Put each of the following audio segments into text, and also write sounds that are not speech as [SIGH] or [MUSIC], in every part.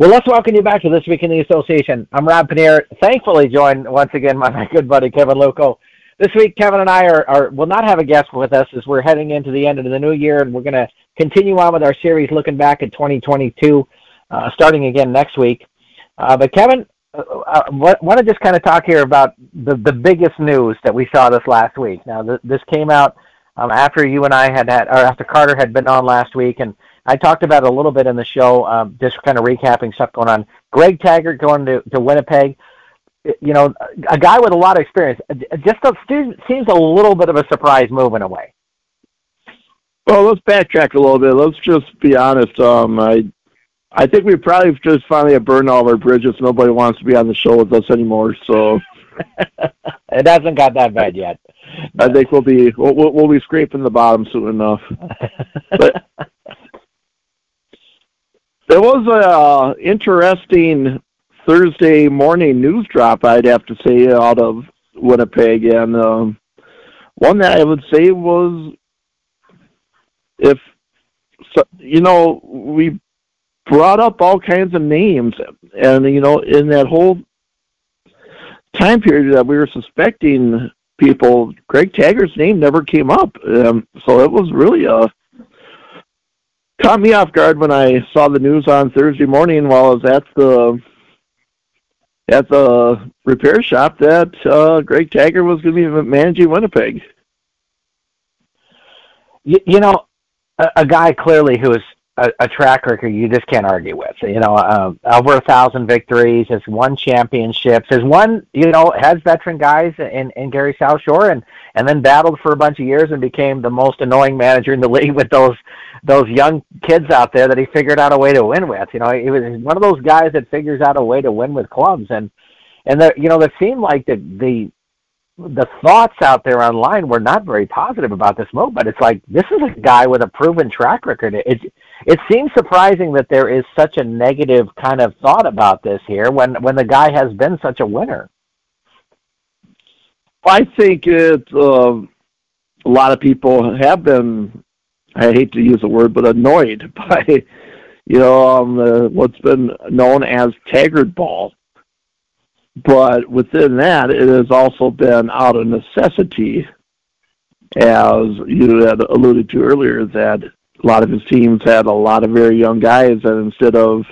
Well, let's welcome you back to This Week in the Association. I'm Rob Panier, thankfully joined once again by my good buddy Kevin Luco. This week, Kevin and I are, are will not have a guest with us as we're heading into the end of the new year, and we're going to continue on with our series looking back at 2022, uh, starting again next week. Uh, but Kevin, I want to just kind of talk here about the the biggest news that we saw this last week. Now, th- this came out um, after you and I had had, or after Carter had been on last week, and I talked about it a little bit in the show, um, just kind of recapping stuff going on. Greg Tagert going to, to Winnipeg. You know, a guy with a lot of experience. Just a, seems a little bit of a surprise move in a way. Well, let's backtrack a little bit. Let's just be honest. Um, I, I think we probably just finally have burned all of our bridges. Nobody wants to be on the show with us anymore. So [LAUGHS] it hasn't got that bad yet. I think we'll be we'll, we'll be scraping the bottom soon enough. [LAUGHS] but there was a uh, interesting Thursday morning news drop, I'd have to say, out of Winnipeg, and um, one that I would say was, if you know, we brought up all kinds of names, and you know, in that whole time period that we were suspecting people, Greg Tagert's name never came up, um, so it was really a caught me off guard when I saw the news on Thursday morning while I was at the at the repair shop that uh, Greg Tagert was going to be managing Winnipeg. You, you know, a, a guy clearly who is a, track record you just can't argue with. You know, uh, over a thousand victories, has won championships, has won. You know, has veteran guys in in Gary South Shore, and and then battled for a bunch of years and became the most annoying manager in the [LAUGHS] league with those those young kids out there that he figured out a way to win with. You know, he was one of those guys that figures out a way to win with clubs, and and the you know, it seemed like the the the thoughts out there online were not very positive about this move, but it's like this is a guy with a proven track record. It it seems surprising that there is such a negative kind of thought about this here when when the guy has been such a winner. I think it uh, a lot of people have been. I hate to use the word, but annoyed [LAUGHS] by you know um, uh, what's been known as Tagert ball but within that, it has also been out of necessity, as you had alluded to earlier, that a lot of his teams had a lot of very young guys, and instead of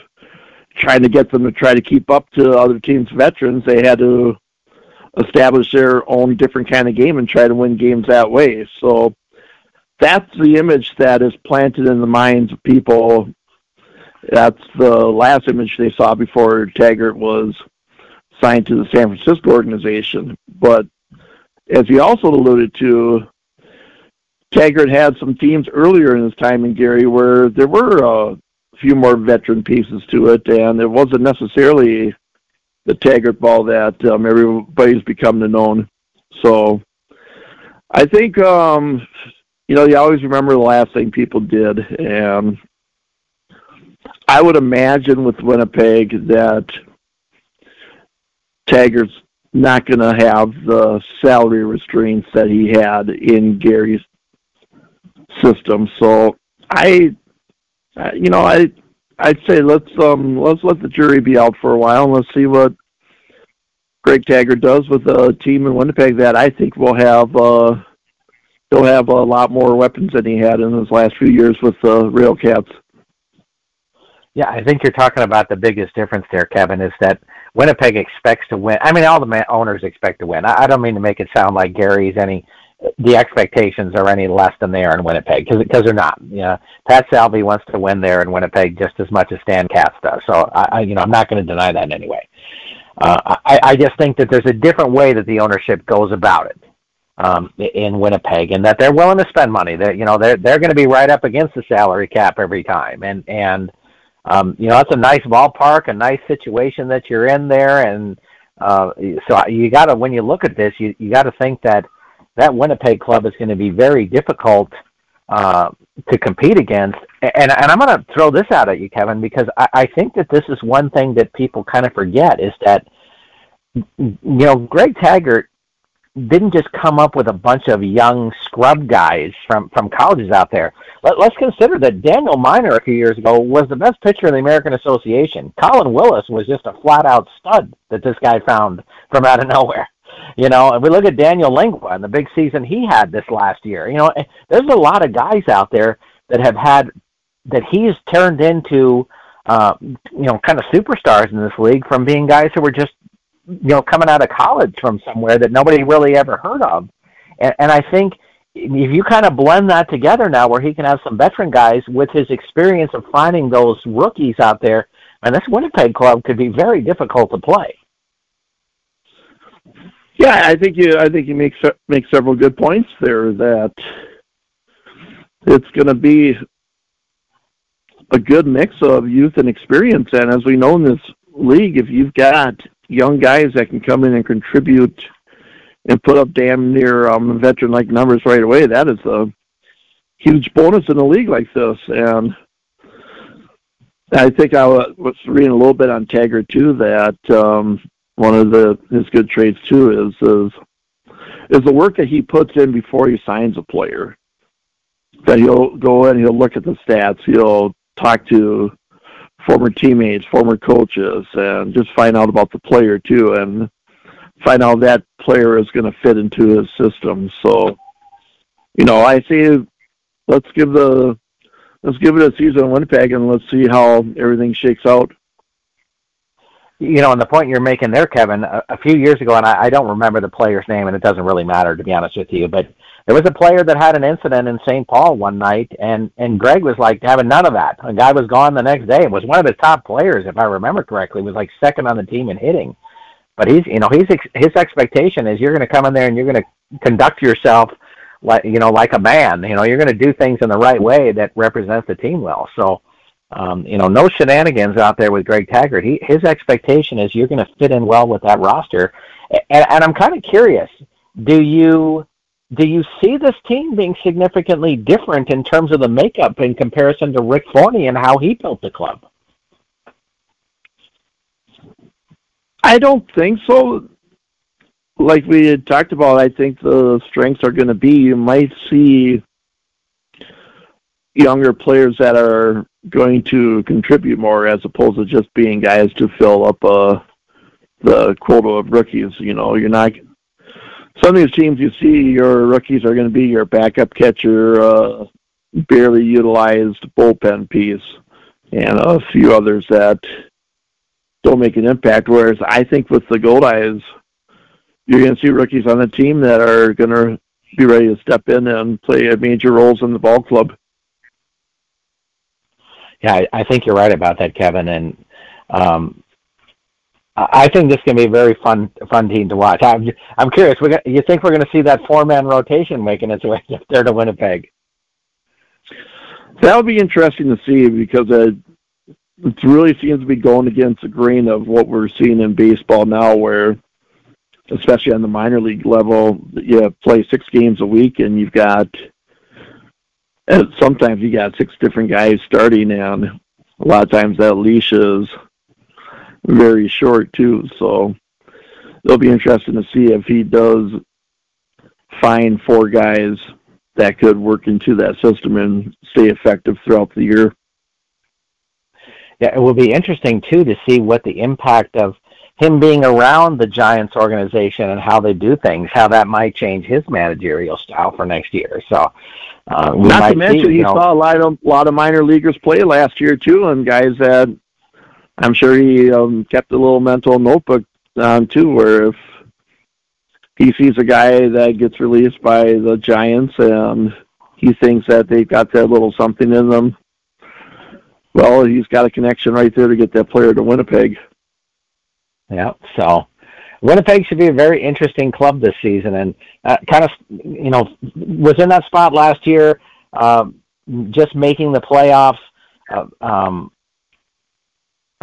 trying to get them to try to keep up to other teams' veterans, they had to establish their own different kind of game and try to win games that way. So that's the image that is planted in the minds of people. That's the last image they saw before Tagert was signed to the San Francisco organization. But as he also alluded to, Tagert had some teams earlier in his time in Gary where there were a few more veteran pieces to it, and it wasn't necessarily the Tagert ball that um, everybody's become to known. So I think um, you know you always remember the last thing people did, and I would imagine with Winnipeg that Tagert's not going to have the salary restraints that he had in Gary's system. So I, you know, I, I'd say let's um let's let the jury be out for a while and let's see what Greg Tagert does with a team in Winnipeg that I think will have uh he'll have a lot more weapons than he had in his last few years with the Railcats. Yeah, I think you're talking about the biggest difference there, Kevin, is that Winnipeg expects to win. I mean, all the owners expect to win. I, I don't mean to make it sound like Gary's any the expectations are any less than they are in Winnipeg because they're not. You know, Pat Salvi wants to win there in Winnipeg just as much as Stan Katz does. So I, I you know I'm not going to deny that anyway. Uh, I, I just think that there's a different way that the ownership goes about it um, in Winnipeg, and that they're willing to spend money. That you know they're they're going to be right up against the salary cap every time, and and um, you know, it's a nice ballpark, a nice situation that you're in there, and uh, so you got to when you look at this, you you got to think that that Winnipeg club is going to be very difficult uh, to compete against. And and I'm going to throw this out at you, Kevin, because I, I think that this is one thing that people kind of forget is that you know Greg Tagert didn't just come up with a bunch of young scrub guys from from colleges out there. Let, let's consider that Daniel Miner a few years ago was the best pitcher in the American Association. Colin Willis was just a flat out stud that this guy found from out of nowhere. You know, and we look at Daniel Lingua and the big season he had this last year. You know, there's a lot of guys out there that have had that he's turned into uh, you know, kind of superstars in this league from being guys who were just you know coming out of college from somewhere that nobody really ever heard of, and, and I think if you kind of blend that together now, where he can have some veteran guys with his experience of finding those rookies out there, and this Winnipeg club could be very difficult to play. Yeah, I think you. I think you make make several good points there. That it's going to be a good mix of youth and experience, and as we know in this league, if you've got young guys that can come in and contribute and put up damn near um, veteran like numbers right away, that is a huge bonus in a league like this. And I think I was reading a little bit on Tagert too that um, one of the his good traits too is is is the work that he puts in before he signs a player. That he'll go in, he'll look at the stats, he'll talk to former teammates, former coaches, and just find out about the player too, and find out that player is going to fit into his system. So, you know, I say let's give the let's give it a season in Winnipeg and let's see how everything shakes out. You know, and the point you're making there, Kevin, a, a few years ago, and I, I don't remember the player's name, and it doesn't really matter to be honest with you, but there was a player that had an incident in St. Paul one night, and and Greg was like having none of that. A guy was gone the next day. It was one of his top players, if I remember correctly. Was like second on the team in hitting. But he's you know he's ex- his expectation is you're going to come in there and you're going to conduct yourself like you know like a man. You know you're going to do things in the right way that represents the team well. So. Um, you know, no shenanigans out there with Greg Tagert. He, his expectation is you're going to fit in well with that roster, and, and I'm kind of curious. Do you do you see this team being significantly different in terms of the makeup in comparison to Rick Forney and how he built the club? I don't think so. Like we had talked about, I think the strengths are going to be you might see younger players that are going to contribute more as opposed to just being guys to fill up uh, the quota of rookies. You know, you're not some of these teams you see, your rookies are going to be your backup catcher, uh, barely utilized bullpen piece, and a few others that don't make an impact. Whereas I think with the Goldeyes, you're going to see rookies on the team that are going to be ready to step in and play major roles in the ball club. Yeah, I, I think you're right about that, Kevin. And um, I think this can be a very fun fun team to watch. I'm I'm curious. We you think we're going to see that four man rotation making its way [LAUGHS] up there to Winnipeg? That would be interesting to see because it, it really seems to be going against the grain of what we're seeing in baseball now, where especially on the minor league level, you play six games a week and you've got sometimes you got six different guys starting, and a lot of times that leash is very short too. So it'll be interesting to see if he does find four guys that could work into that system and stay effective throughout the year. Yeah, it will be interesting too to see what the impact of him being around the Giants organization and how they do things, how that might change his managerial style for next year. So, uh, not to mention, see, he know, saw a lot of a lot of minor leaguers play last year too, and guys that I'm sure he um, kept a little mental notebook on too, where if he sees a guy that gets released by the Giants and he thinks that they've got that little something in them, well, he's got a connection right there to get that player to Winnipeg. Yeah, so Winnipeg should be a very interesting club this season, and uh, kind of, you know, was in that spot last year, uh, just making the playoffs. Uh, um,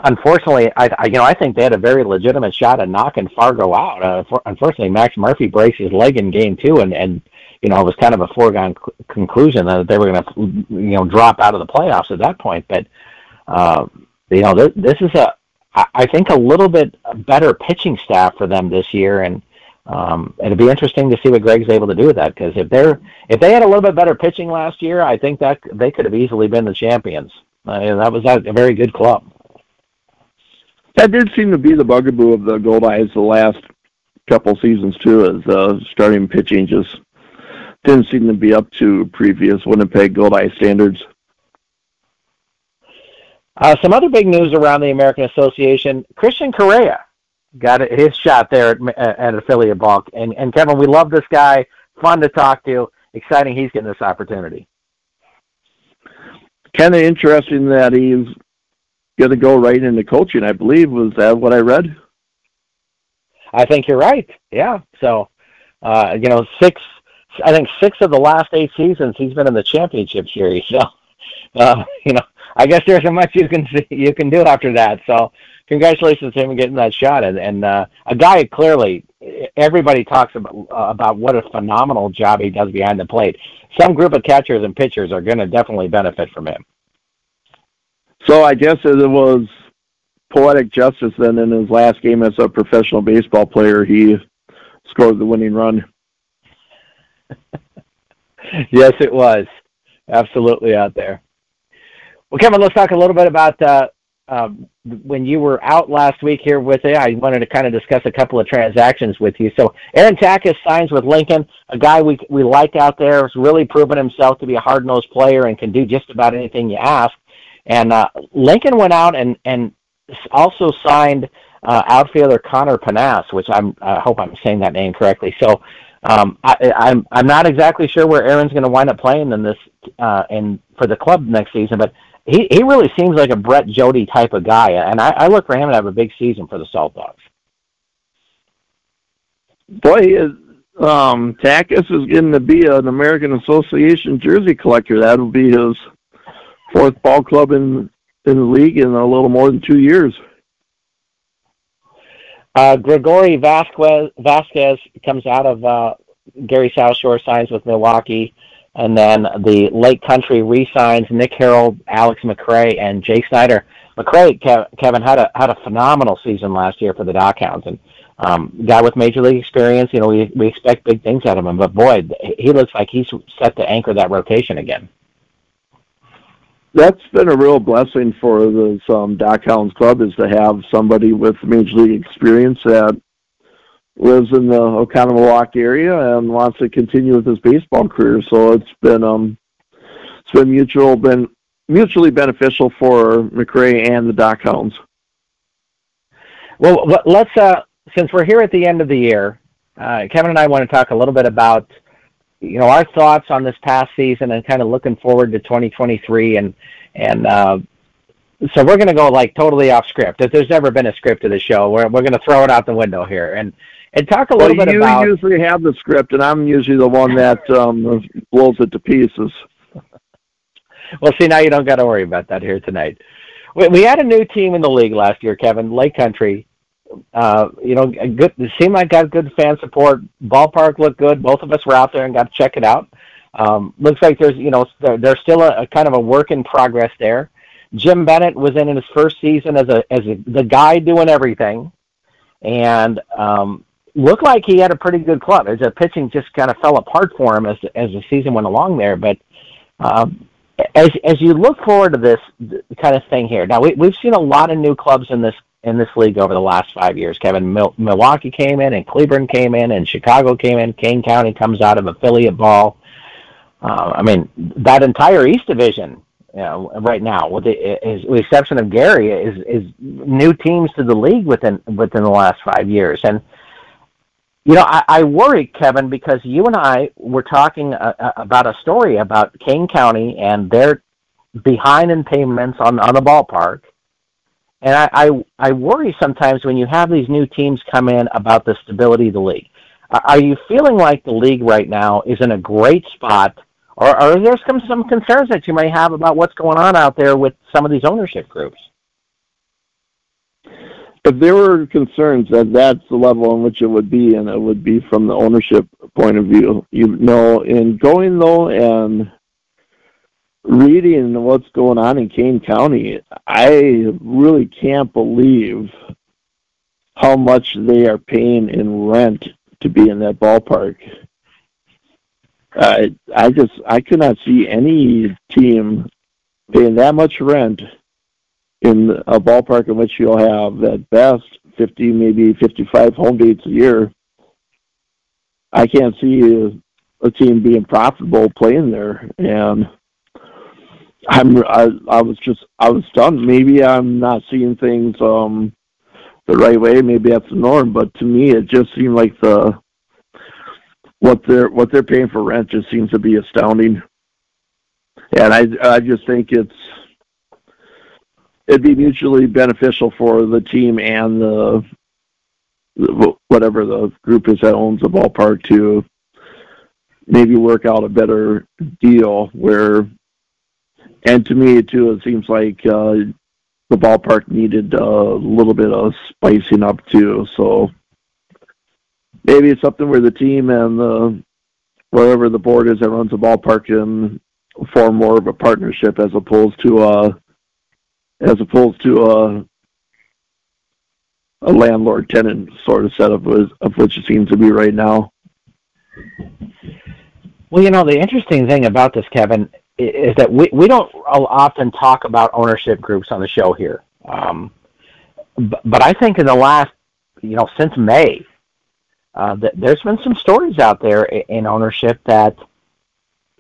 unfortunately, I, I you know I think they had a very legitimate shot at knocking Fargo out. Uh, for, unfortunately, Max Murphy breaks his leg in game two, and and you know it was kind of a foregone c- conclusion that they were going to you know drop out of the playoffs at that point. But uh, you know this, this is a I think a little bit better pitching staff for them this year, and um, it'll be interesting to see what Greg's able to do with that because if they're if they had a little bit better pitching last year, I think that they could have easily been the champions. Uh, that was a very good club. That did seem to be the bugaboo of the Goldeyes the last couple seasons too, as uh, starting pitching just didn't seem to be up to previous Winnipeg Goldeye standards. Uh, some other big news around the American Association: Christian Correa got his shot there at, at affiliate ball. And, and Kevin, we love this guy. Fun to talk to. Exciting he's getting this opportunity. Kind of interesting that he's going to go right into coaching. I believe was that what I read. I think you're right. Yeah. So, uh, you know, six. I think six of the last eight seasons he's been in the championship series. [LAUGHS] So, uh, you know, I guess there's so much you can [LAUGHS] see, you can do after that. So, congratulations to him getting that shot. And, and uh, a guy clearly, everybody talks about uh, about what a phenomenal job he does behind the plate. Some group of catchers and pitchers are going to definitely benefit from him. So I guess it was poetic justice then in his last game as a professional baseball player, he scored the winning run. [LAUGHS] yes, it was absolutely out there. Well, Kevin, let's talk a little bit about uh, um, when you were out last week here with it, I wanted to kind of discuss a couple of transactions with you. So Aaron Takis signs with Lincoln, a guy we we like out there, has really proven himself to be a hard nosed player and can do just about anything you ask. And uh, Lincoln went out and and also signed uh, outfielder Connor Panas, which I'm I hope I'm saying that name correctly. So um, I, I'm I'm not exactly sure where Aaron's going to wind up playing in this uh, in for the club next season, but he he really seems like a Brett Jody type of guy, and I, I look for him to have a big season for the Salt Dogs. Boy, he is, um, Takis is getting to be an American Association jersey collector. That'll be his fourth ball club in in the league in a little more than two years. Uh, Gregory Vasquez Vasquez comes out of uh, Gary South Shore signs with Milwaukee. And then the Lake Country re-signs Nick Harold, Alex McRae, and Jay Snyder. McRae, Kevin, had a had a phenomenal season last year for the Dockhounds, and um, guy with major league experience. You know, we we expect big things out of him, but boy, he looks like he's set to anchor that rotation again. That's been a real blessing for the um, Dockhounds club is to have somebody with major league experience that lives in the Oconomowoc area and wants to continue with his baseball career. So it's been um it's been mutual been mutually beneficial for McRae and the Dockhounds. Well, let's uh since we're here at the end of the year, uh, Kevin and I want to talk a little bit about you know our thoughts on this past season and kind of looking forward to 2023 and and uh, so we're going to go like totally off script. If there's never been a script to the show, we're we're going to throw it out the window here. And and talk a little well, bit you about. You usually have the script, and I'm usually the one that um, blows it to pieces. [LAUGHS] well, see, now you don't got to worry about that here tonight. We, we had a new team in the league last year, Kevin, Lake Country. Uh, you know, good. It seemed like got good fan support. Ballpark looked good. Both of us were out there and got to check it out. Um, looks like there's, you know, there, there's still a, a kind of a work in progress there. Jim Bennett was in, in his first season as a as a, the guy doing everything, and um, looked like he had a pretty good club. As the pitching just kind of fell apart for him as as the season went along there. But um, as as you look forward to this kind of thing here, now we, we've seen a lot of new clubs in this in this league over the last five years. Kevin, Mil- Milwaukee came in, and Cleburne came in, and Chicago came in. Kane County comes out of affiliate ball. Uh, I mean, that entire East Division you know, right now, with the, with the exception of Gary, is is new teams to the league within within the last five years, and you know, I, I worry, Kevin, because you and I were talking uh, uh, about a story about Kane County and their behind in payments on on the ballpark. And I, I I worry sometimes when you have these new teams come in about the stability of the league. Are you feeling like the league right now is in a great spot, or are there some some concerns that you may have about what's going on out there with some of these ownership groups? If there were concerns that that's the level in which it would be, and it would be from the ownership point of view, you know, in going though and reading what's going on in Kane County, I really can't believe how much they are paying in rent to be in that ballpark. I I just I could not see any team paying that much rent in a ballpark in which you'll have at best 50, maybe 55 home dates a year. I can't see a, team being profitable playing there, and I'm I, I was just I was stunned. Maybe I'm not seeing things um the right way. Maybe that's the norm, but to me, it just seemed like the what they're what they're paying for rent just seems to be astounding. And I I just think it's it'd be mutually beneficial for the team and the, whatever the group is that owns the ballpark to maybe work out a better deal where and to me too it seems like uh the ballpark needed a little bit of spicing up too. So maybe it's something where the team and the wherever the board is that runs the ballpark can form more of a partnership as opposed to uh as opposed to a a landlord tenant sort of setup of, of which it seems to be right now. Well, you know, the interesting thing about this, Kevin, is that we, we don't often talk about ownership groups on the show here. Um, but, but I think in the last, you know, since May, uh, th- there's been some stories out there in ownership that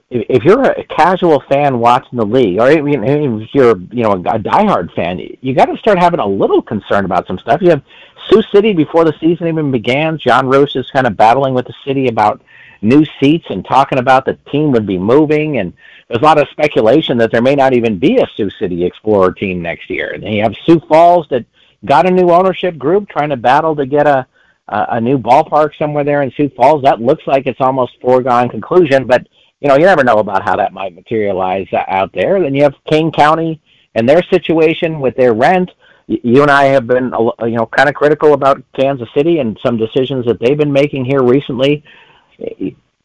if you're a casual fan watching the league, or even if you're you know a diehard fan, you got to start having a little concern about some stuff. You have Sioux City before the season even began. John Roos is kind of battling with the city about new seats and talking about the team would be moving, and there's a lot of speculation that there may not even be a Sioux City Explorer team next year. And then you have Sioux Falls that got a new ownership group trying to battle to get a a, a new ballpark somewhere there in Sioux Falls. That looks like it's almost foregone conclusion, but you know, you never know about how that might materialize out there. Then you have Kane County and their situation with their rent. You and I have been, you know, kind of critical about Kansas City and some decisions that they've been making here recently.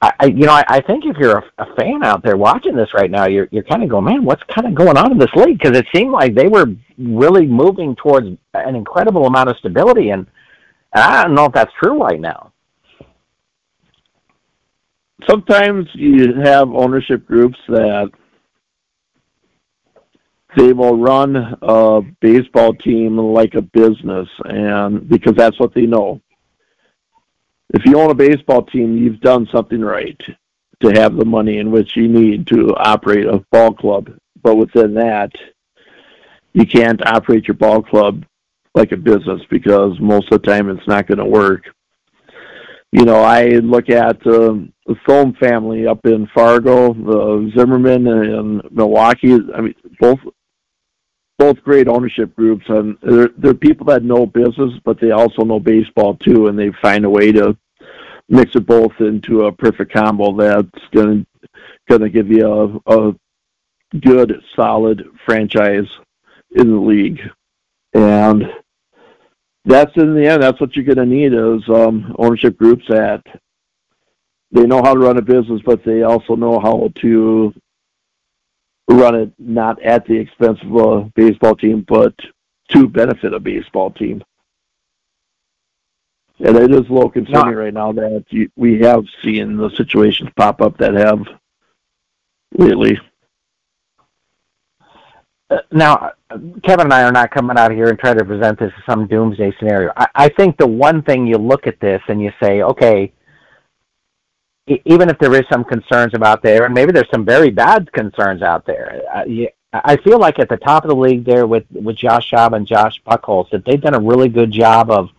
I, you know, I, I think if you're a, a fan out there watching this right now, you're you're kind of going, man, what's kind of going on in this league? Because it seemed like they were really moving towards an incredible amount of stability, and I don't know if that's true right now sometimes you have ownership groups that they will run a baseball team like a business and because that's what they know. If you own a baseball team you've done something right to have the money in which you need to operate a ball club. But within that you can't operate your ball club like a business because most of the time it's not going to work you know, I look at uh, the Thome family up in Fargo, the Zimmerman and Milwaukee. I mean, both both great ownership groups, and they're they're people that know business, but they also know baseball too, and they find a way to mix it both into a perfect combo that's going to give you a, a good, solid franchise in the league, and that's in the end, that's what you're going to need is um, ownership groups that they know how to run a business, but they also know how to run it not at the expense of a baseball team, but to benefit a baseball team. And it is a little concerning no. right now that you, we have seen the situations pop up that have lately. Now, Kevin and I are not coming out here and trying to present this as some doomsday scenario. I, I think the one thing you look at this and you say, okay, even if there is some concerns about there, and maybe there's some very bad concerns out there, I feel like at the top of the league there with with Josh Schaub and Josh Buchholz that they've done a really good job of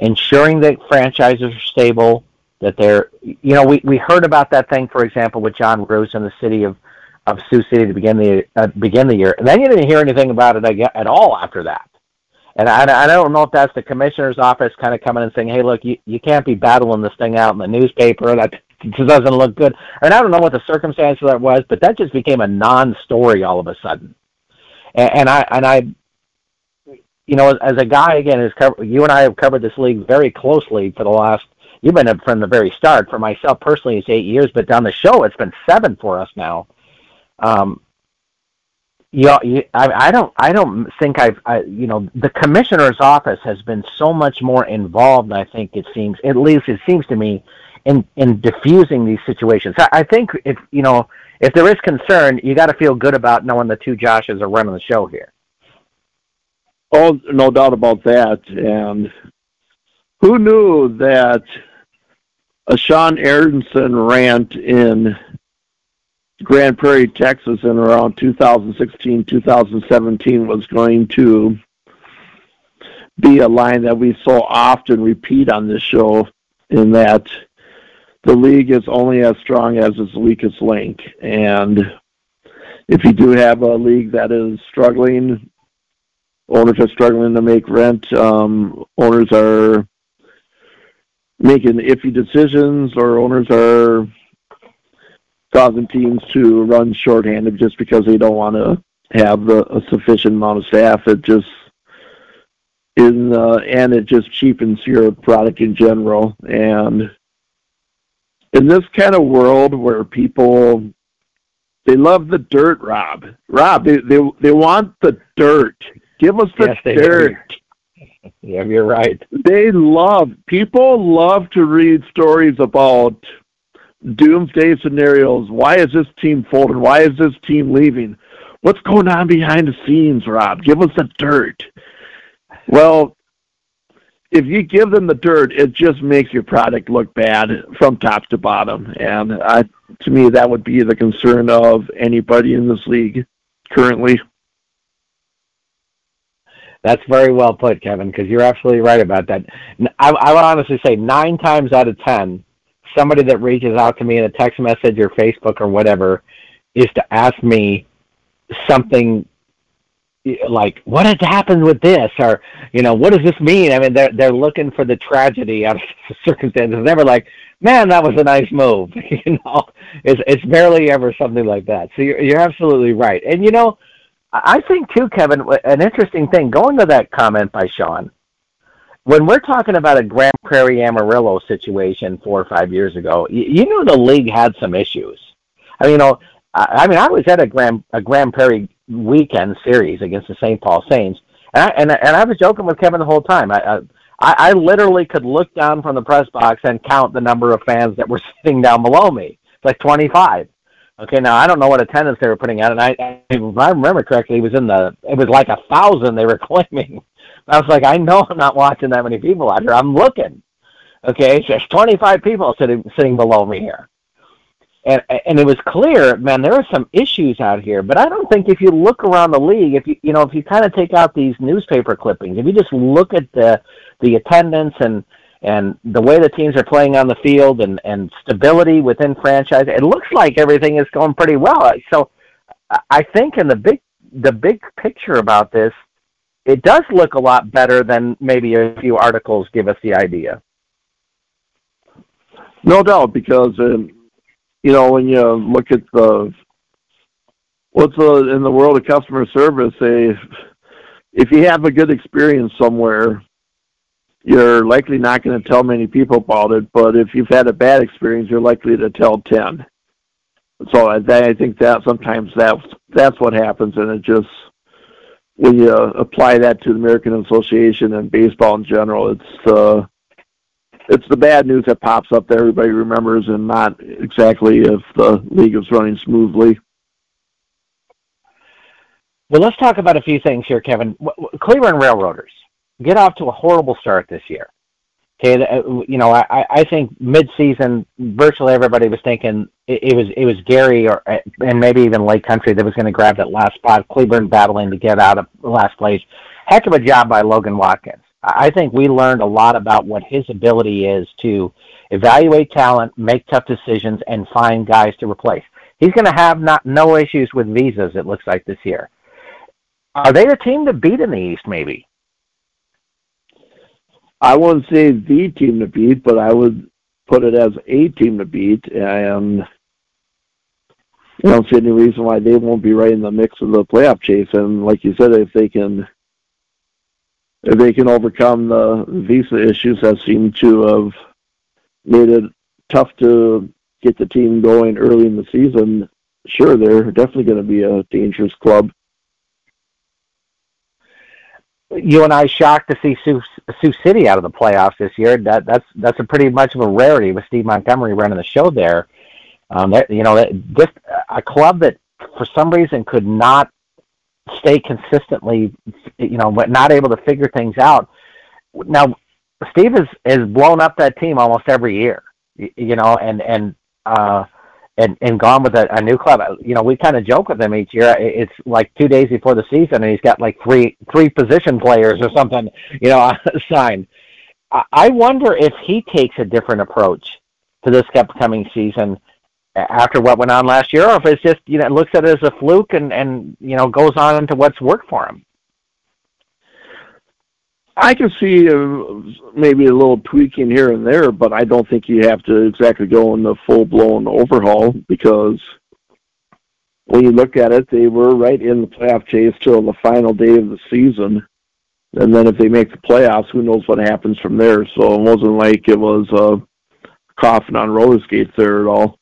ensuring that franchises are stable. That they're, you know, we we heard about that thing, for example, with John Rose in the city of of Sioux City to begin the uh, begin the year, and then you didn't hear anything about it again, at all after that. And I, I don't know if that's the commissioner's office kind of coming and saying, "Hey, look, you you can't be battling this thing out in the newspaper. That doesn't look good." And I don't know what the circumstance that was, but that just became a non-story all of a sudden. And, and I and I, you know, as, as a guy again, covered, you and I have covered this league very closely for the last. You've been from the very start. For myself personally, it's eight years, but down the show, it's been seven for us now um, Yeah, I, I don't. I don't think I've. I, you know, the commissioner's office has been so much more involved. I think it seems, at least it seems to me, in in diffusing these situations. I, I think if you know, if there is concern, you got to feel good about knowing the two Joshes are running the show here. Oh, no doubt about that. And who knew that a Sean Aronson rant in Grand Prairie, Texas in around 2016, 2017 was going to be a line that we so often repeat on this show in that the league is only as strong as its weakest link. And if you do have a league that is struggling, owners are struggling to make rent, um, owners are making iffy decisions, or owners are causing teams to run shorthanded just because they don't want to have a, a sufficient amount of staff. It just in uh, and it just cheapens your product in general. And in this kind of world where people they love the dirt, Rob. Rob, they they they want the dirt. Give us the yes, dirt. [LAUGHS] Yeah, you're right. They love people love to read stories about doomsday scenarios. Why is this team folding? Why is this team leaving? What's going on behind the scenes, Rob? Give us the dirt. Well, if you give them the dirt, it just makes your product look bad from top to bottom. And I, to me, that would be the concern of anybody in this league currently. That's very well put, Kevin, because you're absolutely right about that. I, I would honestly say nine times out of ten, somebody that reaches out to me in a text message or Facebook or whatever is to ask me something like what has happened with this? or you know what does this mean? I mean they're they're looking for the tragedy out of the [LAUGHS] circumstances. Never like man that was a nice move. [LAUGHS] You know it's it's barely ever something like that. So you're you're absolutely right. And you know i think too kevin an interesting thing going to that comment by sean when we're talking about a grand prairie amarillo situation four or five years ago you, you knew the league had some issues i mean you know I, I mean i was at a grand a grand prairie weekend series against the St. Paul Saints. And I, and, and I was joking with Kevin the whole time. I, I I literally could look down from the press box and count the number of fans that were [LAUGHS] sitting down below me. It's like 25. Okay, now I don't know what attendance they were putting out, and I, if I remember correctly, it was in the it was like a thousand they were [LAUGHS] claiming. I was like, I know I'm not watching that many people out here. I'm looking. Okay, so there's 25 people sitting sitting below me here and and it was clear, man, there are some issues out here. But I don't think if you look around the league, if you you know if you kind of take out these newspaper clippings, if you just look at the the attendance and and the way the teams are playing on the field and and stability within franchise, it looks like everything is going pretty well. So I think in the big the big picture about this, it does look a lot better than maybe a few articles give us the idea. No doubt, because um, you know, when you look at the what's the, in the world of customer service, they, if you have a good experience somewhere, you're likely not going to tell many people about it. But if you've had a bad experience, you're likely to tell ten. So I, I think that sometimes that's that's what happens, and it just when you apply that to the American Association and baseball in general, it's uh, it's the bad news that pops up that everybody remembers, and not exactly if the league is running smoothly. Well, let's talk about a few things here, Kevin. Cleburne Railroaders get off to a horrible start this year. Okay, uh, you know, I, I think mid-season, virtually everybody was thinking it, it was it was Gary or and maybe even Lake Country that was going to grab that last spot. Cleburne battling to get out of last place. Heck of a job by Logan Watkins. I think we learned a lot about what his ability is to evaluate talent, make tough decisions, and find guys to replace. He's going to have not no issues with visas. It looks like this year. Are they the team to beat in the East? Maybe. I wouldn't say the team to beat, but I would put it as a team to beat, and I don't see any reason why they won't be right in the mix of the playoff chase. And like you said, if they can if they can overcome the visa issues that seem to have made it tough to get the team going early in the season, sure, they're definitely going to be a dangerous club. You and I shocked to see Sioux, Sioux City out of the playoffs this year. That that's that's a pretty much of a rarity with Steve Montgomery running the show there. Um, that, you know, that just a club that for some reason could not stay consistently, you know, but not able to figure things out. Now, Steve has has blown up that team almost every year, you know, and and uh, and and gone with a, a new club. Uh, you know, we kind of joke with him each year. It's like two days before the season, and he's got like three three position players or something, you know, [LAUGHS] signed. I wonder if he takes a different approach to this upcoming season after what went on last year, or if it's just you know looks at it as a fluke and and you know goes on into what's worked for him. I can see uh, maybe a little tweaking here and there, but I don't think you have to exactly go in the full blown overhaul because when you look at it, they were right in the playoff chase till the final day of the season. And then if they make the playoffs, who knows what happens from there? So it wasn't like it was a coffin on roller skates there at all.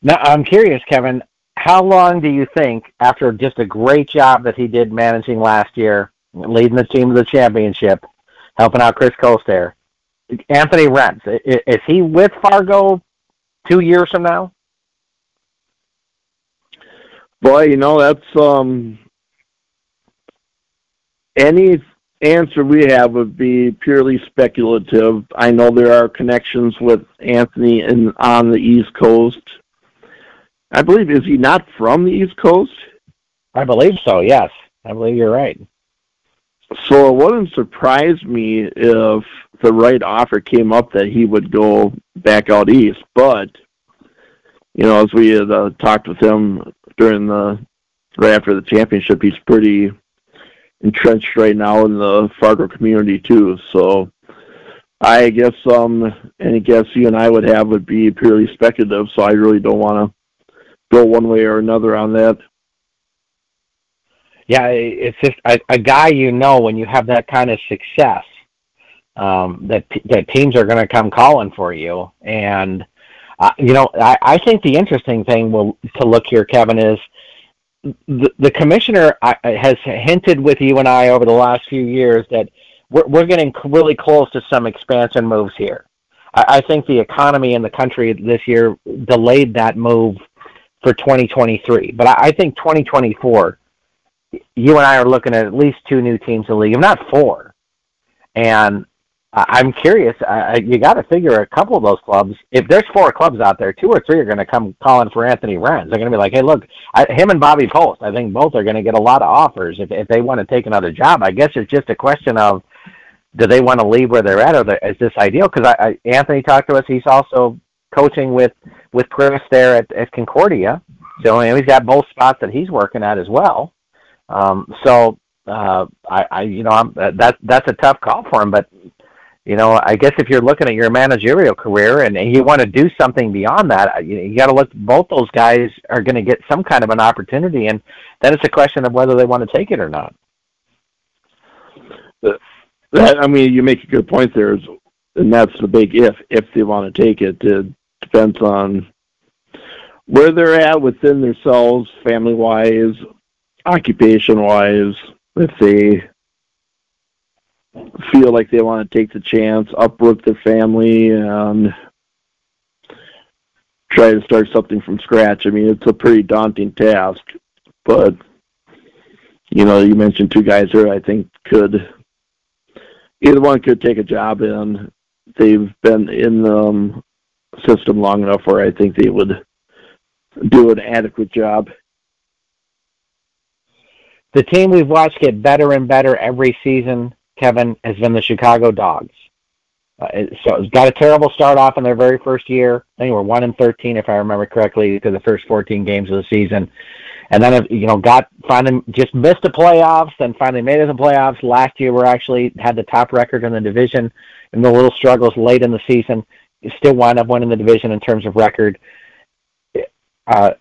Now, I'm curious, Kevin, how long do you think, after just a great job that he did managing last year, leading the team to the championship, helping out Chris Coste. Anthony Rentz, is he with Fargo two years from now? Boy, you know that's um any answer we have would be purely speculative. I know there are connections with Anthony in, on the East Coast. I believe is he not from the East Coast? I believe so. Yes, I believe you're right. So it wouldn't surprise me if the right offer came up that he would go back out east. But you know, as we had uh, talked with him during the right after the championship, he's pretty entrenched right now in the Fargo community too. So I guess um any guess you and I would have would be purely speculative. So I really don't want to go one way or another on that yeah, it's just a, a guy you know when you have that kind of success um, that that teams are going to come calling for you. And uh, you know, I, I think the interesting thing will to look here, Kevin, is the, the commissioner has hinted with you and I over the last few years that we're, we're getting really close to some expansion moves here. I, I think the economy in the country this year delayed that move for 2023, but I, I think 2024 you and I are looking at at least two new teams in the league, if not four. And I'm curious. I, you got to figure a couple of those clubs. If there's four clubs out there, two or three are going to come calling for Anthony Rentz. They're going to be like, "Hey, look, I, him and Bobby Post. I think both are going to get a lot of offers if if they want to take another job. I guess it's just a question of do they want to leave where they're at, or is this ideal? Because I, I, Anthony talked to us. He's also coaching with with Chris there at, at Concordia, so you know, he's got both spots that he's working at as well. Um, so uh, I, I, you know, I'm, that that's a tough call for him. But you know, I guess if you're looking at your managerial career and, and you want to do something beyond that, you, you got to look. Both those guys are going to get some kind of an opportunity, and then it's a question of whether they want to take it or not. That, I mean, you make a good point there, and that's the big if. If they want to take it, it depends on where they're at within themselves, family wise, occupation wise, if they feel like they want to take the chance, uproot their family, and try to start something from scratch. I mean, it's a pretty daunting task, but you know, you mentioned two guys here. I think could either one could take a job, in. they've been in the um, system long enough where I think they would do an adequate job the team we've watched get better and better every season, Kevin, has been the Chicago Dogs. Uh, so it's got a terrible start off in their very first year. Think we're one and thirteen, if I remember correctly, to the first fourteen games of the season, and then you know got finally just missed the playoffs, then finally made it to the playoffs. Last year, we actually had the top record in the division, and the little struggles late in the season, you still wind up winning the division in terms of record. Uh,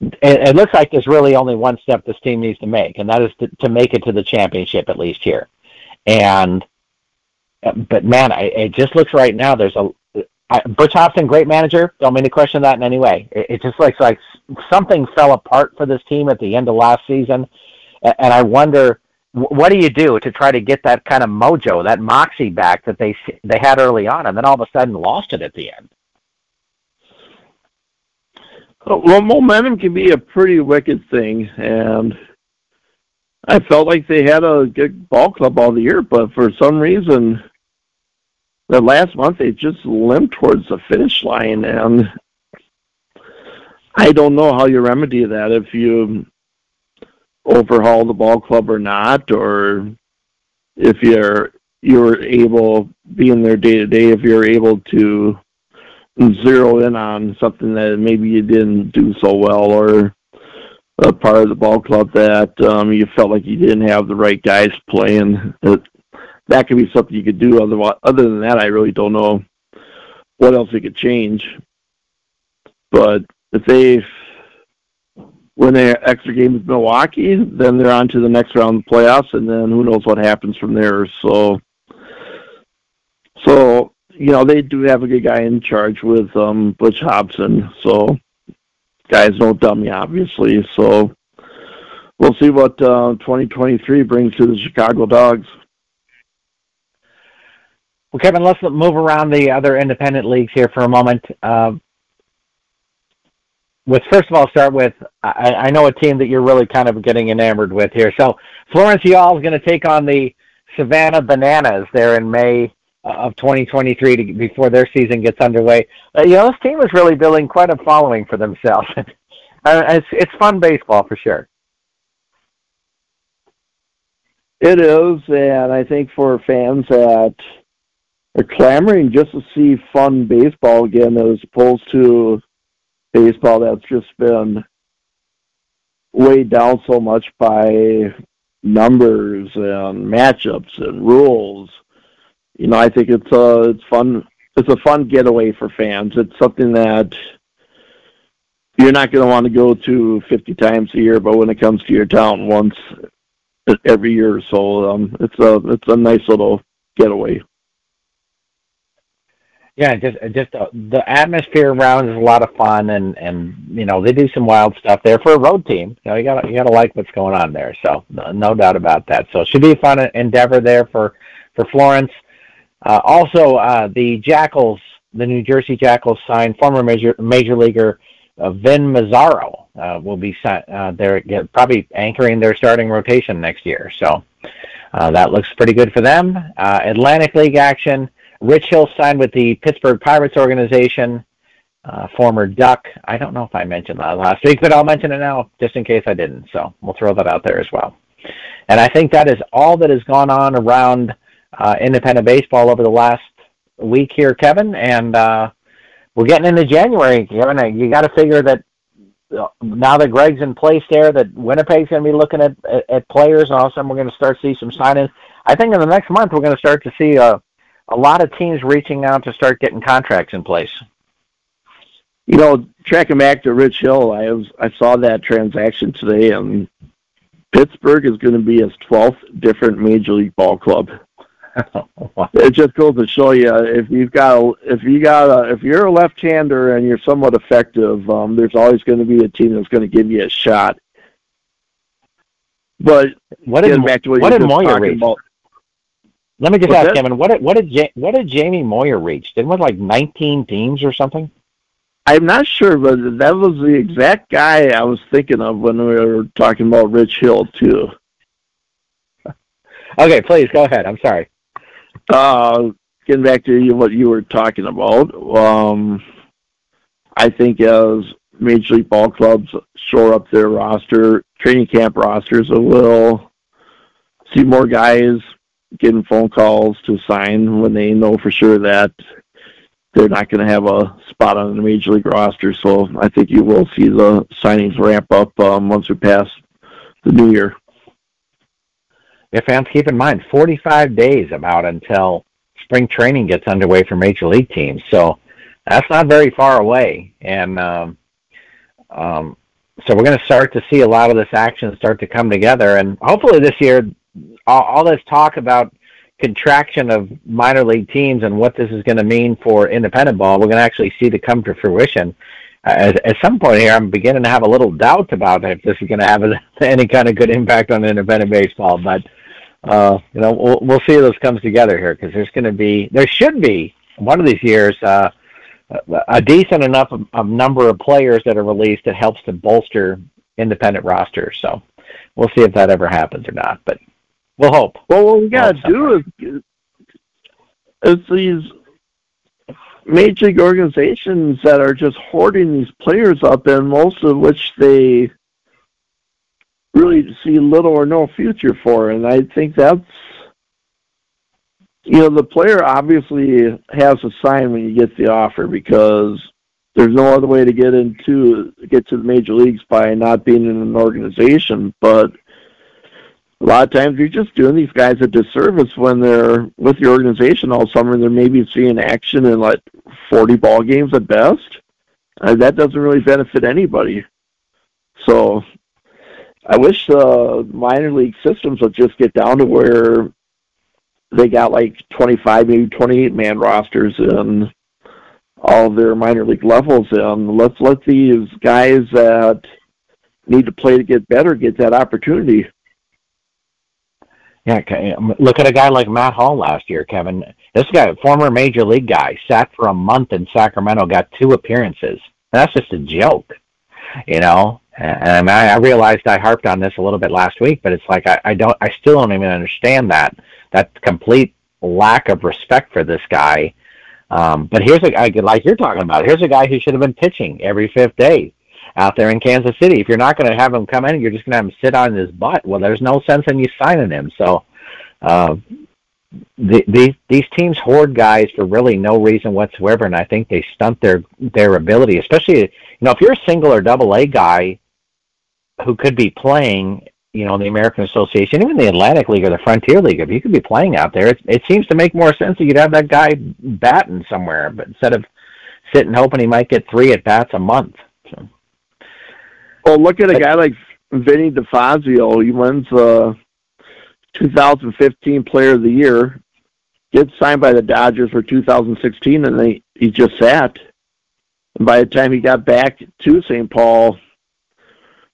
it, it looks like there's really only one step this team needs to make, and that is to, to make it to the championship at least here. And but man, I, it just looks right now. There's a I, Butch Hobson, great manager. Don't mean to question that in any way. It, it just looks like something fell apart for this team at the end of last season. and I wonder what do you do to try to get that kind of mojo, that moxie back that they they had early on, and then all of a sudden lost it at the end. Oh, well, momentum can be a pretty wicked thing, and I felt like they had a good ball club all the year, but for some reason, the last month they just limped towards the finish line, and I don't know how you remedy that if you overhaul the ball club or not, or if you're you're able being there day to day, if you're able to zero in on something that maybe you didn't do so well or a part of the ball club that um, you felt like you didn't have the right guys playing. It, that could be something you could do. Other other than that, I really don't know what else they could change. But if they win their extra game with Milwaukee, then they're on to the next round of the playoffs, and then who knows what happens from there. So, so you know, they do have a good guy in charge with um, Butch Hobson. So, guy's no dummy, obviously. So, we'll see what uh, 2023 brings to the Chicago Dogs. Well, Kevin, let's move around the other independent leagues here for a moment. Uh, with first of all, start with I, I know a team that you're really kind of getting enamored with here. So Florence Y'all is going to take on the Savannah Bananas there in May of 2023 to, before their season gets underway. Uh, you know, this team is really building quite a following for themselves. [LAUGHS] uh, it's it's fun baseball for sure. It is, and I think for fans that are clamoring just to see fun baseball again, as opposed to baseball that's just been weighed down so much by numbers and matchups and rules you know, I think it's a it's fun. It's a fun getaway for fans. It's something that you're not going to want to go to 50 times a year, but when it comes to your town, once every year or so, um, it's a it's a nice little getaway. Yeah, just just uh, the atmosphere around is a lot of fun, and and you know they do some wild stuff there for a road team. You know you gotta you got to like what's going on there. So no, no doubt about that. So it should be a fun endeavor there for for Florence. Uh, also, uh, the Jackals, the New Jersey Jackals signed former major major leaguer uh, Vin Mazzaro uh, will be uh, they're probably anchoring their starting rotation next year. So uh, that looks pretty good for them. Atlantic League action. Rich Hill signed with the Pittsburgh Pirates organization. Former Duck. I don't know if I mentioned that last week, but I'll mention it now just in case I didn't. So we'll throw that out there as well. And I think that is all that has gone on around uh, independent baseball over the last week here, Kevin, and uh, we're getting into January, Kevin. You got to figure that uh, now that Greg's in place there, that Winnipeg's going to be looking at, at, at players, and all of a sudden we're going to start to see some signings. I think in the next month we're going to start to see a, a lot of teams reaching out to start getting contracts in place. You know, tracking back to Rich Hill, I was I saw that transaction today, and Pittsburgh is going to be his twelfth different major league ball club. [LAUGHS] it just goes to show you if you've got a, if you got a, if you're a left-hander and you're somewhat effective, um, there's always going to be a team that's going to give you a shot. But what did back to what, what did Moyer reach? About, Let me just ask that? Kevin, what did what did what did Jamie Moyer reach? Didn't it like 19 teams or something? I'm not sure, but that was the exact guy I was thinking of when we were talking about Rich Hill too. [LAUGHS] Okay, please go ahead. I'm sorry. Uh, getting back to what you were talking about, um, I think as Major League Ball clubs shore up their roster, training camp rosters, a little see more guys getting phone calls to sign when they know for sure that they're not going to have a spot on the major league roster. So I think you will see the signings ramp up um, once we pass the new year if fans keep in mind 45 days about until spring training gets underway for major league teams. So that's not very far away. And um, um, so we're going to start to see a lot of this action start to come together. And hopefully this year all, all this talk about contraction of minor league teams and what this is going to mean for independent ball we're going to actually see to come to fruition. At, at some point here, I'm beginning to have a little doubt about if this is going to have [LAUGHS] any kind of good impact on independent baseball. But uh, you know, we'll, we'll see if this comes together here because there's going to be, there should be one of these years uh, a decent enough of, of number of players that are released that helps to bolster independent rosters. So we'll see if that ever happens or not. But we'll hope. Well, what we got to do is, is these major league organizations that are just hoarding these players up, and most of which they really see little or no future for. And I think that's, you know, the player obviously has a sign when you get the offer because there's no other way to get into get to the major leagues by not being in an organization. But a lot of times you're just doing these guys a disservice when they're with the organization all summer and they're maybe seeing action in like 40 ball games at best. Uh, that doesn't really benefit anybody. So I wish the minor league systems would just get down to where they got like 25, maybe 28 man rosters in all their minor league levels. And let's let these guys that need to play to get better get that opportunity. Yeah, um, look at a guy like Matt Hall last year, Kevin. This guy, former major league guy, sat for a month in Sacramento, got two appearances. That's just a joke, you know. And I, I realized I harped on this a little bit last week, but it's like I, I don't, I still don't even understand that that complete lack of respect for this guy. Um, but here's a guy like you're talking about. Here's a guy who should have been pitching every fifth day out there in Kansas City. If you're not going to have him come in, you're just going to have him sit on his butt. Well, there's no sense in you signing him. So uh, the, these these teams hoard guys for really no reason whatsoever, and I think they stunt their their ability. Especially, you know, if you're a single or double A guy who could be playing, you know, the American Association, even the Atlantic League or the Frontier League, if you could be playing out there, it, it seems to make more sense that you'd have that guy batting somewhere, but instead of sitting hoping he might get three at bats a month. So. Well, look at a guy like Vinny DeFazio. He wins the 2015 Player of the Year, gets signed by the Dodgers for 2016, and they, he just sat. And by the time he got back to St. Paul,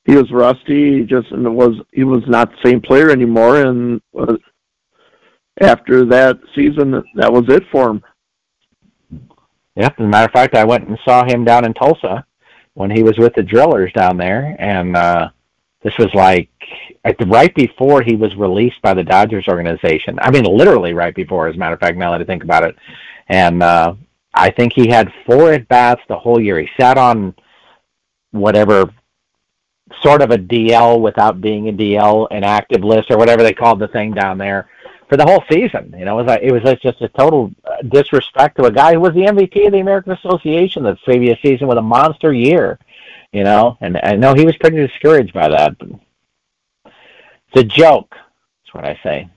he was rusty. He just and was he was not the same player anymore. And uh, after that season, that was it for him. Yeah, as a matter of fact, I went and saw him down in Tulsa when he was with the Drillers down there, and uh, this was like at the, right before he was released by the Dodgers organization. I mean, literally right before, as a matter of fact. Now that I think about it, and uh, I think he had four at bats the whole year. He sat on whatever sort of a DL without being a DL, an active list or whatever they called the thing down there for the whole season. You know, it was like, it was just a total uh, disrespect to a guy who was the MVP of the American Association the previous season with a monster year. You know, and I know he was pretty discouraged by that. It's a joke. That's what I say.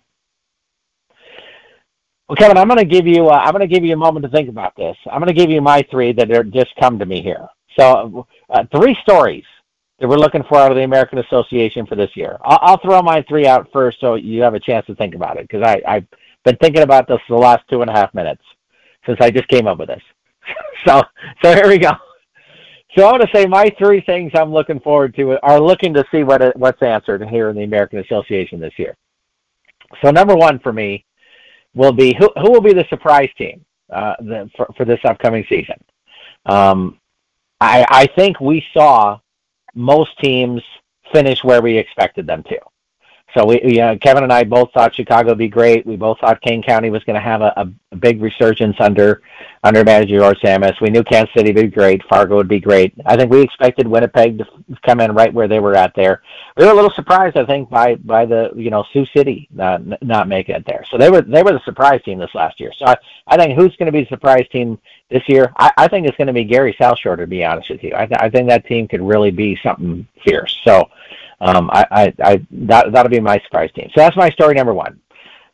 Well, Kevin, I'm going to give you uh, I'm going to give you a moment to think about this. I'm going to give you my three that are just come to me here. So, uh, three stories that we're looking for out of the American Association for this year. I'll, I'll throw my three out first so you have a chance to think about it because I've been thinking about this the last two and a half minutes since I just came up with this. [LAUGHS] so so here we go. So I want to say my three things I'm looking forward to are looking to see what what's answered here in the American Association this year. So number one for me will be who who will be the surprise team uh, the, for for this upcoming season. Um, I I think we saw most teams finish where we expected them to. So we, you uh, know, Kevin and I both thought Chicago would be great. We both thought Kane County was going to have a, a, big resurgence under under manager George Tsamis. We knew Kansas City would be great. Fargo would be great. I think we expected Winnipeg to come in right where they were at there. We were a little surprised, I think, by by the you know Sioux City not not making it there. So they were they were the surprise team this last year. So I, I think who's going to be the surprise team this year? I, I think it's going to be Gary South Shore. To be honest with you, I, th- I think that team could really be something fierce. So um, I, I, I that that'll be my surprise team. So that's my story number one.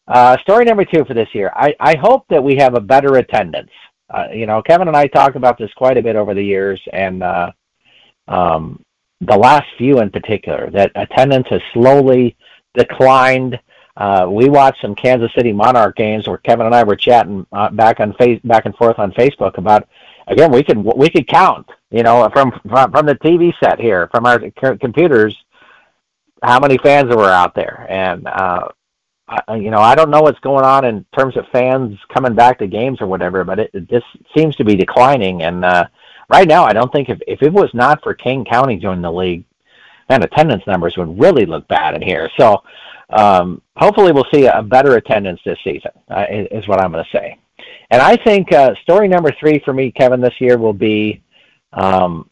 Uh, story number two for this year. I, I hope that we have a better attendance. Uh, you know, Kevin and I talked about this quite a bit over the years, and uh, um, the last few in particular, that attendance has slowly declined. Uh, we watched some Kansas City Monarch games where Kevin and I were chatting uh, back on face back and forth on Facebook about again, we could we could count, you know, from from, from the TV set here, from our computers, how many fans were out there, and uh, I, you know, I don't know what's going on in terms of fans coming back to games or whatever, but it, it this seems to be declining. And uh, right now, I don't think if if it was not for Kane County joining the league, man, attendance numbers would really look bad in here. So um, hopefully, we'll see a better attendance this season. Uh, is what I'm going to say. And I think uh, story number three for me, Kevin, this year will be um,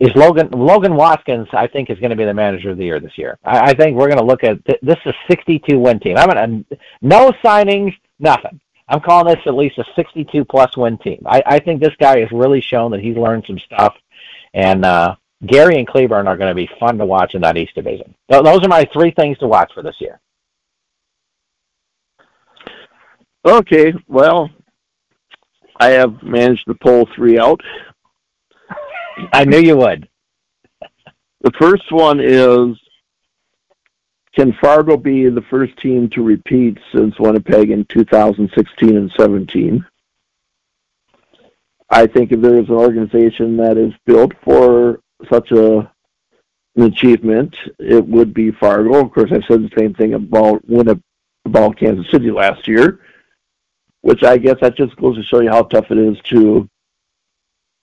is Logan Logan Watkins. I think is going to be the manager of the year this year. I, I think we're going to look at th- this is a 62 win team. I'm to no signings, nothing. I'm calling this at least a 62 plus win team. I, I think this guy has really shown that he's learned some stuff, and uh, Gary and Cleburne are going to be fun to watch in that East Division. Th- those are my three things to watch for this year. Okay, well, I have managed to pull three out. I knew you would. The first one is can Fargo be the first team to repeat since Winnipeg in 2016 and 17? I think if there is an organization that is built for such a an achievement, it would be Fargo. Of course, I said the same thing about Winnipeg, about Kansas City last year, which I guess that just goes to show you how tough it is to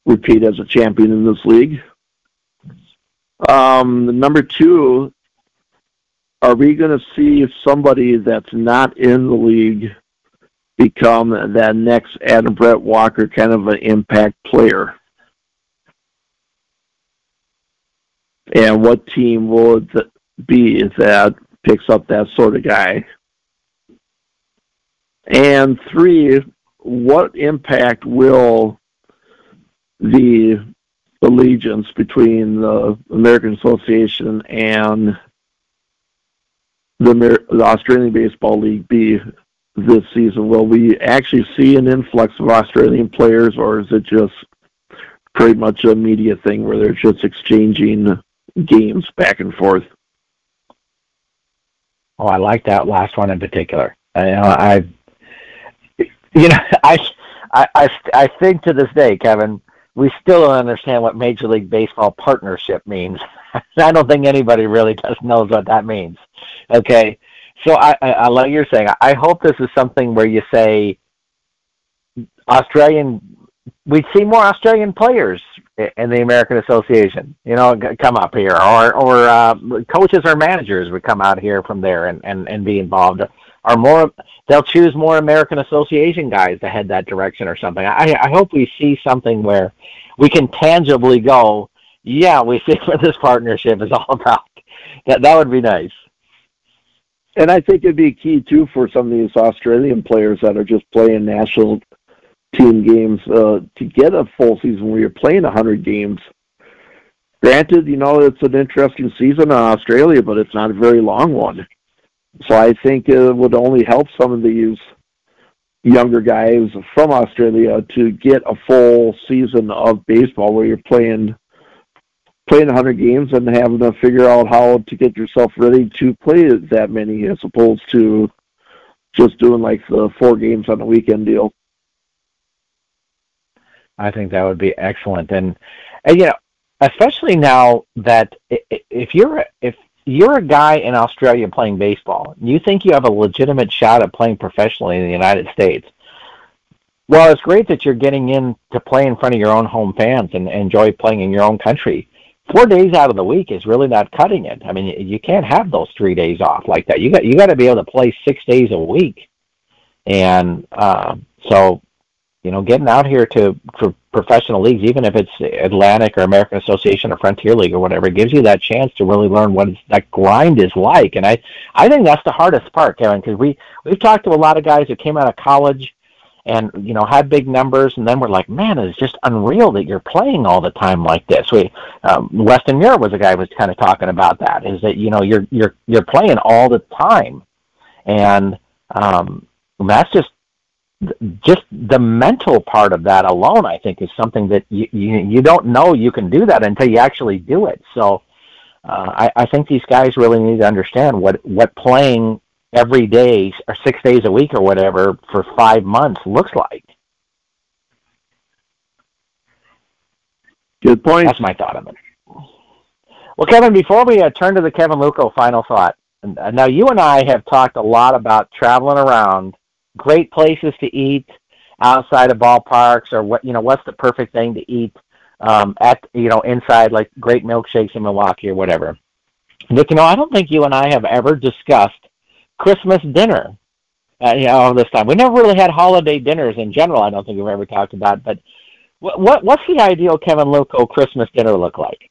repeat as a champion in this league. Um, number two, are we going to see somebody that's not in the league become that next Adam Brett Walker kind of an impact player? And what team will it be that picks up that sort of guy? And three, what impact will the allegiance between the American Association and the, the Australian Baseball League be this season? Will we actually see an influx of Australian players, or is it just pretty much a media thing where they're just exchanging games back and forth? Oh, I like that last one in particular. I, you know, I, you know, [LAUGHS] I, I, I think to this day, Kevin, we still don't understand what Major League Baseball partnership means. [LAUGHS] I don't think anybody really does knows what that means. Okay, so I, I, I like you're saying. I hope this is something where you say Australian. We'd see more Australian players in the American Association. You know, come up here, or or uh, coaches or managers would come out here from there and and and be involved are more they'll choose more American Association guys to head that direction or something. I I hope we see something where we can tangibly go, yeah, we see what this partnership is all about. That that would be nice. And I think it'd be key too for some of these Australian players that are just playing national team games uh, to get a full season where you're playing 100 games. Granted, you know it's an interesting season in Australia, but it's not a very long one. So I think it would only help some of these younger guys from Australia to get a full season of baseball where you're playing playing 100 games and having to figure out how to get yourself ready to play that many as opposed to just doing like the four games on a weekend deal. I think that would be excellent, and, and you know, especially now that if you're if you're a guy in Australia playing baseball. You think you have a legitimate shot at playing professionally in the United States. Well, it's great that you're getting in to play in front of your own home fans and enjoy playing in your own country. Four days out of the week is really not cutting it. I mean, you can't have those three days off like that. You got you got to be able to play six days a week, and uh, so you know, getting out here to for professional leagues, even if it's Atlantic or American Association or Frontier League or whatever, gives you that chance to really learn what that grind is like. And I, I think that's the hardest part, Kevin, because we we've talked to a lot of guys who came out of college and you know had big numbers, and then we're like, man, it's just unreal that you're playing all the time like this. We, um, Weston Muir was a guy who was kind of talking about that. Is that you know you're you're you're playing all the time, and um, that's just just the mental part of that alone, I think, is something that you you, you don't know you can do that until you actually do it. So, uh, I, I think these guys really need to understand what what playing every day or six days a week or whatever for five months looks like. Good point. That's my thought on it. Well, Kevin, before we uh, turn to the Kevin Luco final thought, and, uh, now you and I have talked a lot about traveling around, great places to eat outside of ballparks, or what you know, what's the perfect thing to eat um, at you know inside like great milkshakes in Milwaukee or whatever. But you know, I don't think you and I have ever discussed Christmas dinner. Uh, you know, all this time we never really had holiday dinners in general. I don't think we've ever talked about. But what, what what's the ideal Kevin Luco Christmas dinner look like?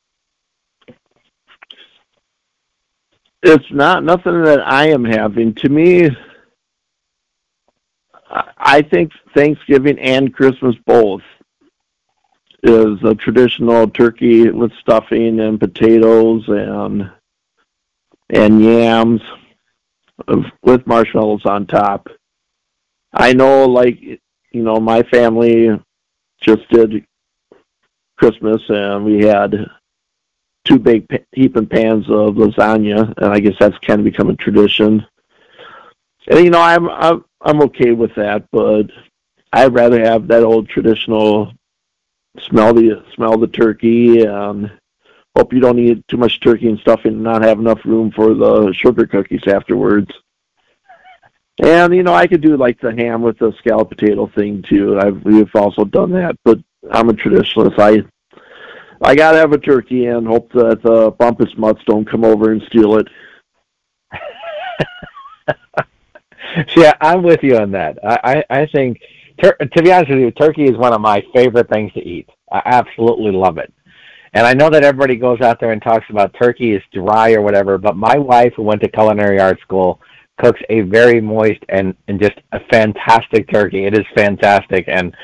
It's not nothing that I am having. To me, I think Thanksgiving and Christmas both is a traditional turkey with stuffing and potatoes and and yams with marshmallows on top. I know, like you know, my family just did Christmas and we had two big heaping pans of lasagna, and I guess that's kind of become a tradition. And you know, I'm I'm I'm okay with that, but I'd rather have that old traditional smell the smell the turkey and hope you don't eat too much turkey and stuff and not have enough room for the sugar cookies afterwards. And you know, I could do like the ham with the scallop potato thing too. I've we've also done that, but I'm a traditionalist. I I gotta have a turkey and hope that the bumpus mutts don't come over and steal it. [LAUGHS] [LAUGHS] yeah, I'm with you on that. I I, I think tur- to be honest with you, turkey is one of my favorite things to eat. I absolutely love it. And I know that everybody goes out there and talks about turkey is dry or whatever, but my wife, who went to culinary art school, cooks a very moist and, and just a fantastic turkey. It is fantastic. And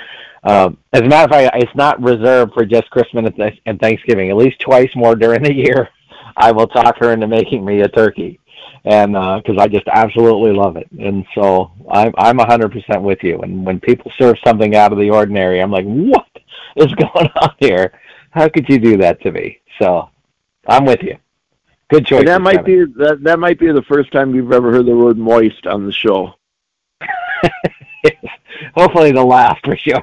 um, as a matter of fact, it's not reserved for just Christmas and Thanksgiving. At least twice more during the year, [LAUGHS] I will talk her into making me a turkey, and because uh, I just absolutely love it. And so I'm I'm 100% with you. And when people serve something out of the ordinary, I'm like, what is [LAUGHS] going on here? How could you do that to me? So I'm with you. Good choice. And that might Kevin. be that that might be the first time you've ever heard the word moist on the show. [LAUGHS] Hopefully the last for sure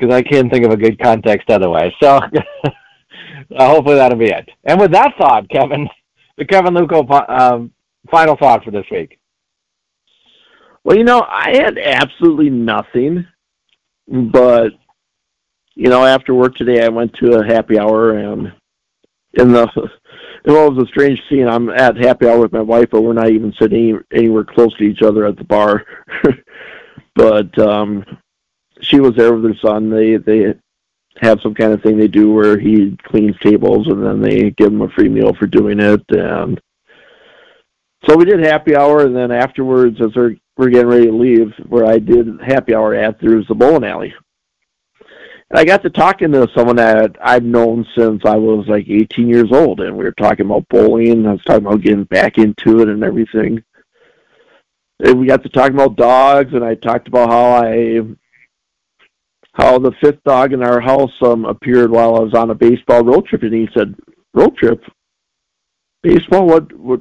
because I can't think of a good context otherwise. So [LAUGHS] uh, hopefully that'll be it. And with that thought, Kevin, the Kevin Luco um, final thought for this week. Well, you know, I had absolutely nothing, but you know, after work today, I went to a happy hour, and in the it was a strange scene. I'm at happy hour with my wife, but we're not even sitting anywhere close to each other at the bar. [LAUGHS] but um she was there with her son. They they have some kind of thing they do where he cleans tables and then they give him a free meal for doing it. And so we did happy hour, and then afterwards, as we're we're getting ready to leave, where I did happy hour at, there's the bowling alley. And I got to talking to someone that I've known since I was like 18 years old, and we were talking about bowling. I was talking about getting back into it and everything. And we got to talking about dogs, and I talked about how I how the fifth dog in our house um, appeared while I was on a baseball road trip, and he said, "Road trip, baseball? What what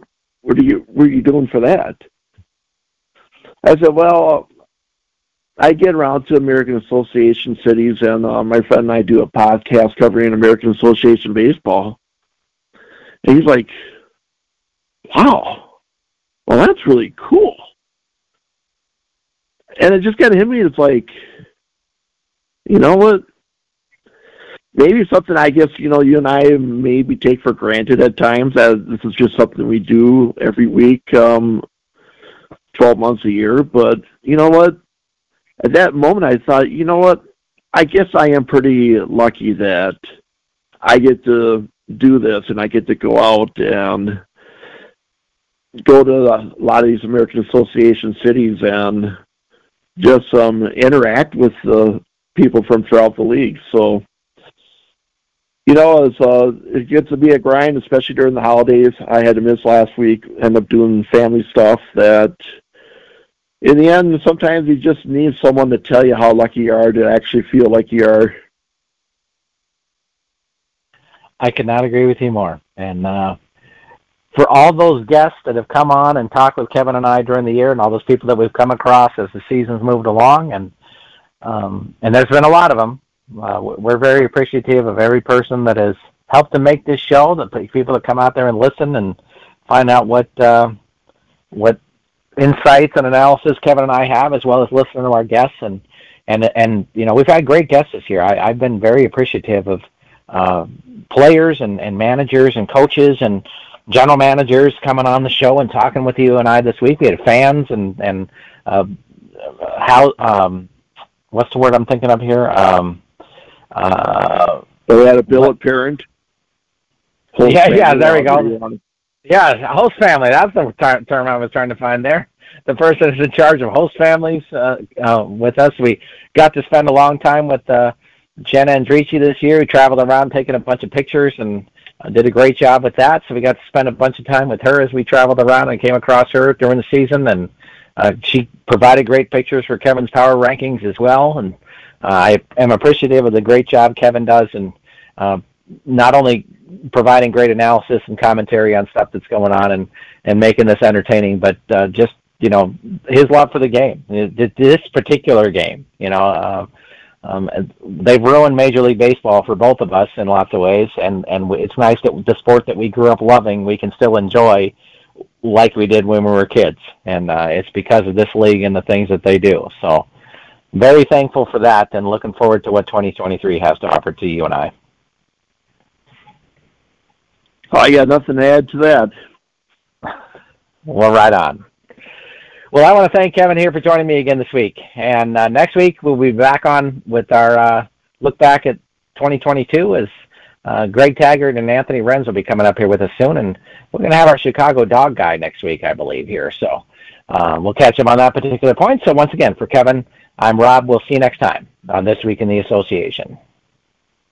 what are you what are you doing for that?" I said, "Well, I get around to American Association cities, and uh, my friend and I do a podcast covering American Association baseball." And he's like, "Wow, well, that's really cool." And it just kind of hit me. It's like you know what? Maybe something I guess you know you and I maybe take for granted at times. As this is just something we do every week, um, twelve months a year. But you know what? At that moment, I thought, you know what? I guess I am pretty lucky that I get to do this and I get to go out and go to a lot of these American Association cities and just um, interact with the people from throughout the league. So, you know, it's, uh, it gets to be a grind, especially during the holidays. I had to miss last week, end up doing family stuff that in the end, sometimes you just need someone to tell you how lucky you are to actually feel like you are. I cannot agree with you more. And uh, for all those guests that have come on and talked with Kevin and I during the year, and all those people that we've come across as the season's moved along, and um, and there's been a lot of them. Uh, we're very appreciative of every person that has helped to make this show. The people that come out there and listen and find out what uh, what insights and analysis Kevin and I have, as well as listening to our guests and and and you know we've had great guests this year. I, I've been very appreciative of uh, players and, and managers and coaches and general managers coming on the show and talking with you and I this week. We had fans and and uh, how um, what's the word I'm thinking of here? Um, uh, we had a billet parent. Yeah, yeah, there we go. Yeah, host family. That's the term I was trying to find there. The person is in charge of host families uh, uh, with us. We got to spend a long time with uh, Jenna Andrici this year. We traveled around taking a bunch of pictures and uh, did a great job with that. So we got to spend a bunch of time with her as we traveled around and came across her during the season. And uh, she provided great pictures for Kevin's power rankings as well. And I am appreciative of the great job Kevin does and uh, not only providing great analysis and commentary on stuff that's going on and and making this entertaining, but uh, just you know his love for the game, this particular game. You know, uh, um, they've ruined Major League Baseball for both of us in lots of ways, and and it's nice that the sport that we grew up loving we can still enjoy like we did when we were kids, and uh, it's because of this league and the things that they do. So, very thankful for that, and looking forward to what 2023 has to offer to you and I. I got nothing to add to that. Well, right on. Well, I want to thank Kevin here for joining me again this week. And uh, next week we'll be back on with our uh, look back at 2022 as uh, Greg Tagert and Anthony Renz will be coming up here with us soon, and we're going to have our Chicago dog guy next week, I believe, here. So um, we'll catch him on that particular point. So once again, for Kevin, I'm Rob. We'll see you next time on This Week in the Association.